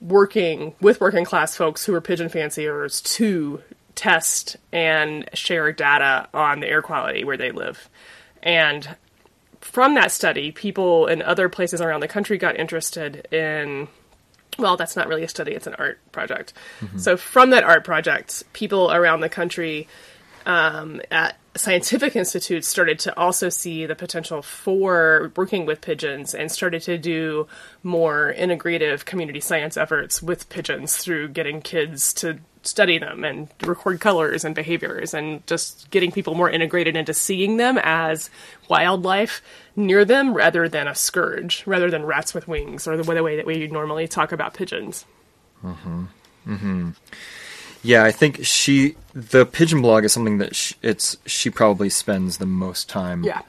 Speaker 1: working with working class folks who were pigeon fanciers to test and share data on the air quality where they live. And from that study, people in other places around the country got interested in well, that's not really a study, it's an art project. So, from that art project, people around the country um, at scientific institutes started to also see the potential for working with pigeons and started to do more integrative community science efforts with pigeons through getting kids to study them and record colors and behaviors and just getting people more integrated into seeing them as wildlife near them rather than a scourge, rather than rats with wings or the the way that we normally talk about pigeons. Hmm. Hmm.
Speaker 2: Yeah, I think she the pigeon blog is something that she, it's she probably spends the most time
Speaker 1: Yeah.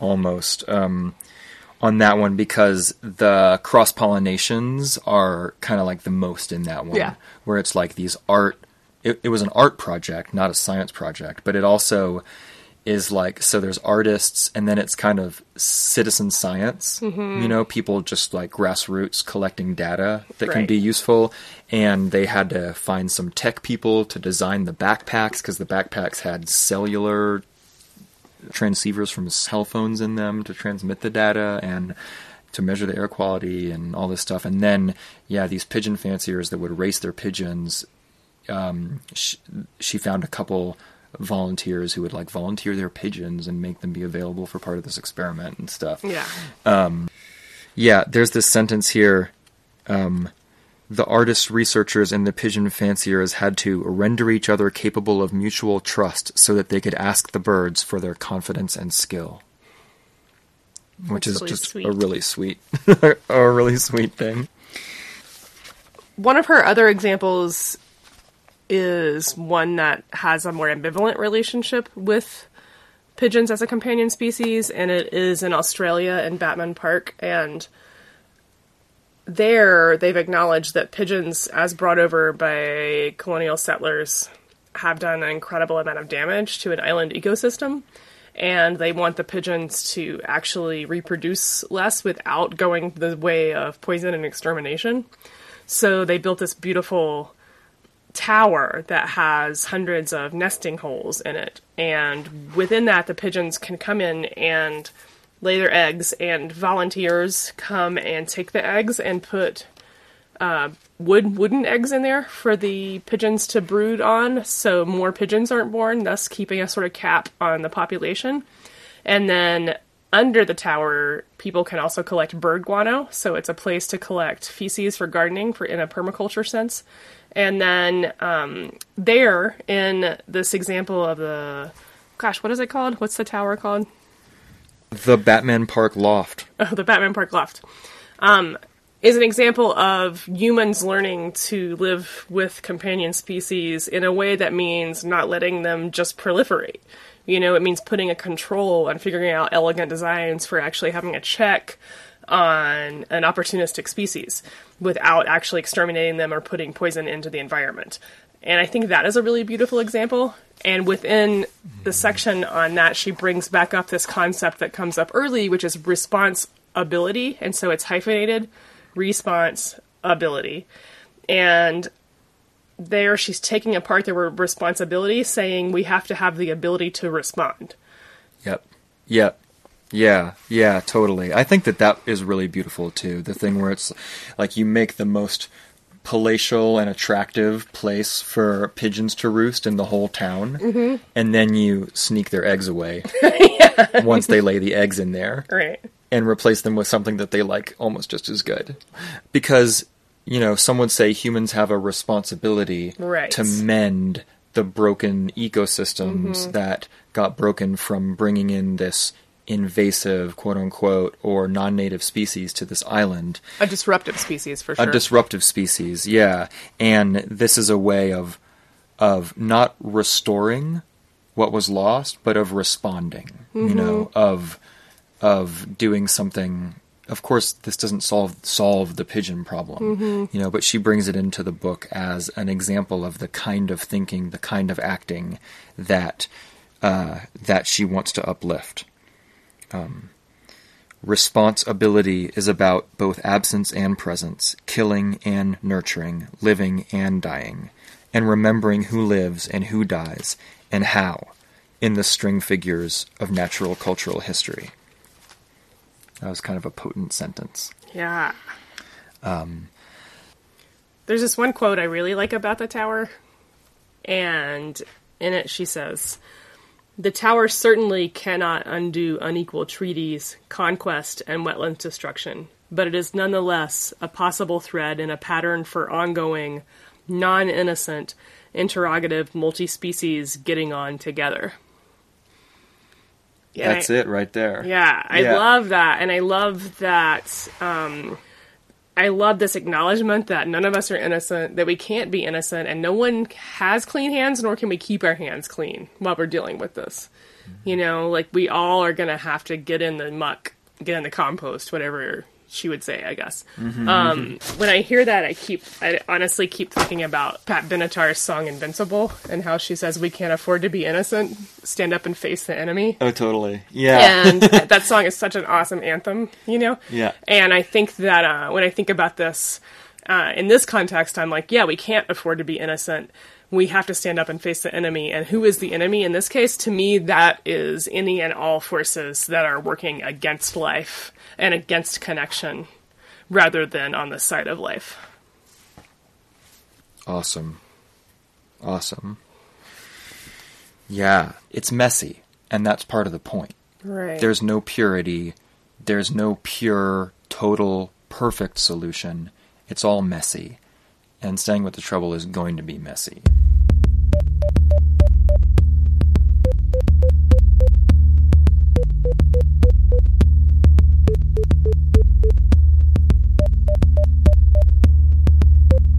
Speaker 2: almost um, on that one because the cross pollinations are kind of like the most in that one
Speaker 1: Yeah.
Speaker 2: where it's like these art it, it was an art project not a science project but it also is like so there's artists and then it's kind of citizen science
Speaker 1: Mm-hmm.
Speaker 2: you know people just like grassroots collecting data that can be useful and they had to find some tech people to design the backpacks because the backpacks had cellular transceivers from cell phones in them to transmit the data and to measure the air quality and all this stuff. And then, yeah, these pigeon fanciers that would race their pigeons. Um, she, she found a couple volunteers who would like volunteer their pigeons and make them be available for part of this experiment and stuff.
Speaker 1: Yeah.
Speaker 2: Yeah, there's this sentence here. Um, the artists, researchers and the pigeon fanciers had to render each other capable of mutual trust so that they could ask the birds for their confidence and skill. Which
Speaker 1: That's
Speaker 2: is
Speaker 1: really
Speaker 2: just
Speaker 1: sweet.
Speaker 2: a really sweet, [LAUGHS] a really sweet thing.
Speaker 1: One of her other examples is one that has a more ambivalent relationship with pigeons as a companion species, and it is in Australia in Batman Park. And there, they've acknowledged that pigeons, as brought over by colonial settlers, have done an incredible amount of damage to an island ecosystem. And they want the pigeons to actually reproduce less without going the way of poison and extermination. So they built this beautiful tower that has hundreds of nesting holes in it. And within that, the pigeons can come in and lay their eggs, and volunteers come and take the eggs and put uh, wood wooden eggs in there for the pigeons to brood on, so more pigeons aren't born, thus keeping a sort of cap on the population. And then under the tower, people can also collect bird guano, so it's a place to collect feces for gardening for in a permaculture sense. And then um, there, in this example of the, gosh, what is it called? What's the tower called?
Speaker 2: The Batman Park Loft.
Speaker 1: oh, [LAUGHS] the Batman Park Loft, um, is an example of humans learning to live with companion species in a way that means not letting them just proliferate. You know, it means putting a control and figuring out elegant designs for actually having a check on an opportunistic species without actually exterminating them or putting poison into the environment. And I think that is a really beautiful example. And within the section on that, she brings back up this concept that comes up early, which is response ability. And so it's hyphenated response ability. And there she's taking apart their responsibility, saying we have to have the ability to respond.
Speaker 2: Yep. Yep. Yeah, yeah, totally. I think that that is really beautiful too. The thing where it's like you make the most palatial and attractive place for pigeons to roost in the whole town,
Speaker 1: Mm-hmm.
Speaker 2: and then you sneak their eggs away [LAUGHS] once they lay the eggs in there,
Speaker 1: Right.
Speaker 2: and replace them with something that they like almost just as good. Because you know, some would say humans have a responsibility
Speaker 1: Right.
Speaker 2: to mend the broken ecosystems
Speaker 1: Mm-hmm.
Speaker 2: that got broken from bringing in this invasive, quote unquote, or non native species to this island.
Speaker 1: A disruptive species for sure.
Speaker 2: A disruptive species, yeah. And this is a way of of not restoring what was lost, but of responding. You know, of of doing something. Of course, this doesn't solve solve the pigeon problem, you know. But she brings it into the book as an example of the kind of thinking, the kind of acting that uh, that she wants to uplift. Um, responsibility is about both absence and presence, killing and nurturing, living and dying, and remembering who lives and who dies, and how, in the string figures of natural cultural history. That was kind of a potent sentence.
Speaker 1: Yeah. Um, There's this one quote I really like about the tower, and in it she says, The tower certainly cannot undo unequal treaties, conquest, and wetland destruction, but it is nonetheless a possible thread in a pattern for ongoing, non innocent, interrogative multi species getting on together. Yeah,
Speaker 2: That's
Speaker 1: I-
Speaker 2: it right there.
Speaker 1: yeah, I
Speaker 2: Yeah.
Speaker 1: love that, and I love that. Um, I love this acknowledgement that none of us are innocent, that we can't be innocent, and no one has clean hands, nor can we keep our hands clean while we're dealing with this. You know, like we all are gonna have to get in the muck, get in the compost, whatever she would say, I guess. Um, when I hear that, I keep, I honestly keep thinking about Pat Benatar's song "Invincible" and how she says we can't afford to be innocent, stand up and face the enemy
Speaker 2: Oh, totally. Yeah.
Speaker 1: and [LAUGHS] that song is such an awesome anthem, you know.
Speaker 2: Yeah.
Speaker 1: And I think that uh, when I think about this uh, in this context, I'm like, yeah, we can't afford to be innocent. We have to stand up and face the enemy. And who is the enemy in this case? To me, that is any and all forces that are working against life and against connection, rather than on the side of life.
Speaker 2: Awesome. Awesome. Yeah, it's messy, and that's part of the point.
Speaker 1: Right.
Speaker 2: There's no purity, there's no pure, total, perfect solution. It's all messy. And staying with the trouble is going to be messy.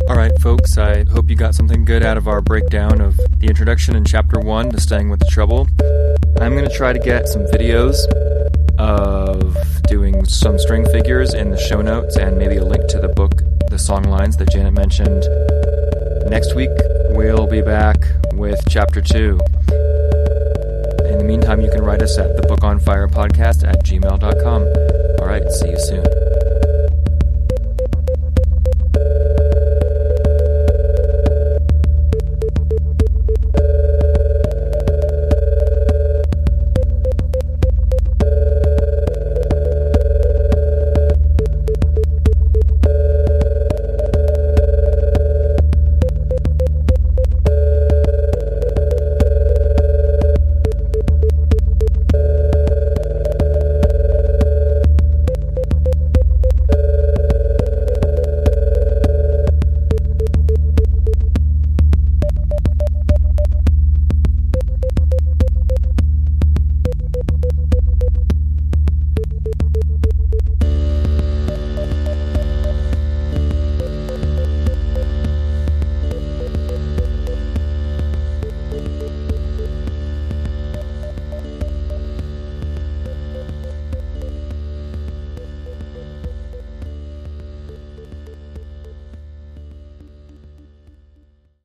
Speaker 2: All right, folks, I hope you got something good out of our breakdown of the introduction in chapter one to Staying with the Trouble. I'm going to try to get some videos of doing some string figures in the show notes and maybe a link to the book, the Songlines that Janet mentioned. Next week, we'll be back with chapter two. In the meantime, you can write us at the Book on Fire podcast at gmail.com. All right, see you soon.